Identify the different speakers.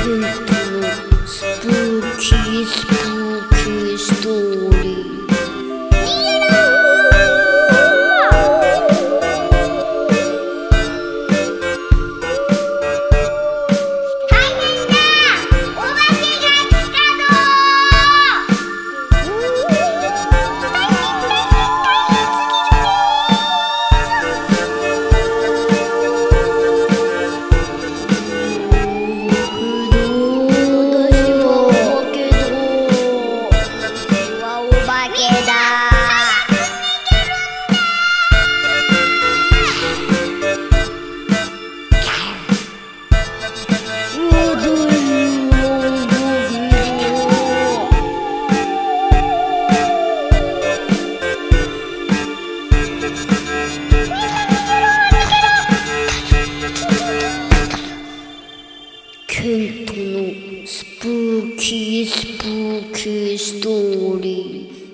Speaker 1: спутник, спутник. けだ」ケントのスプーキースプーキーストーリー。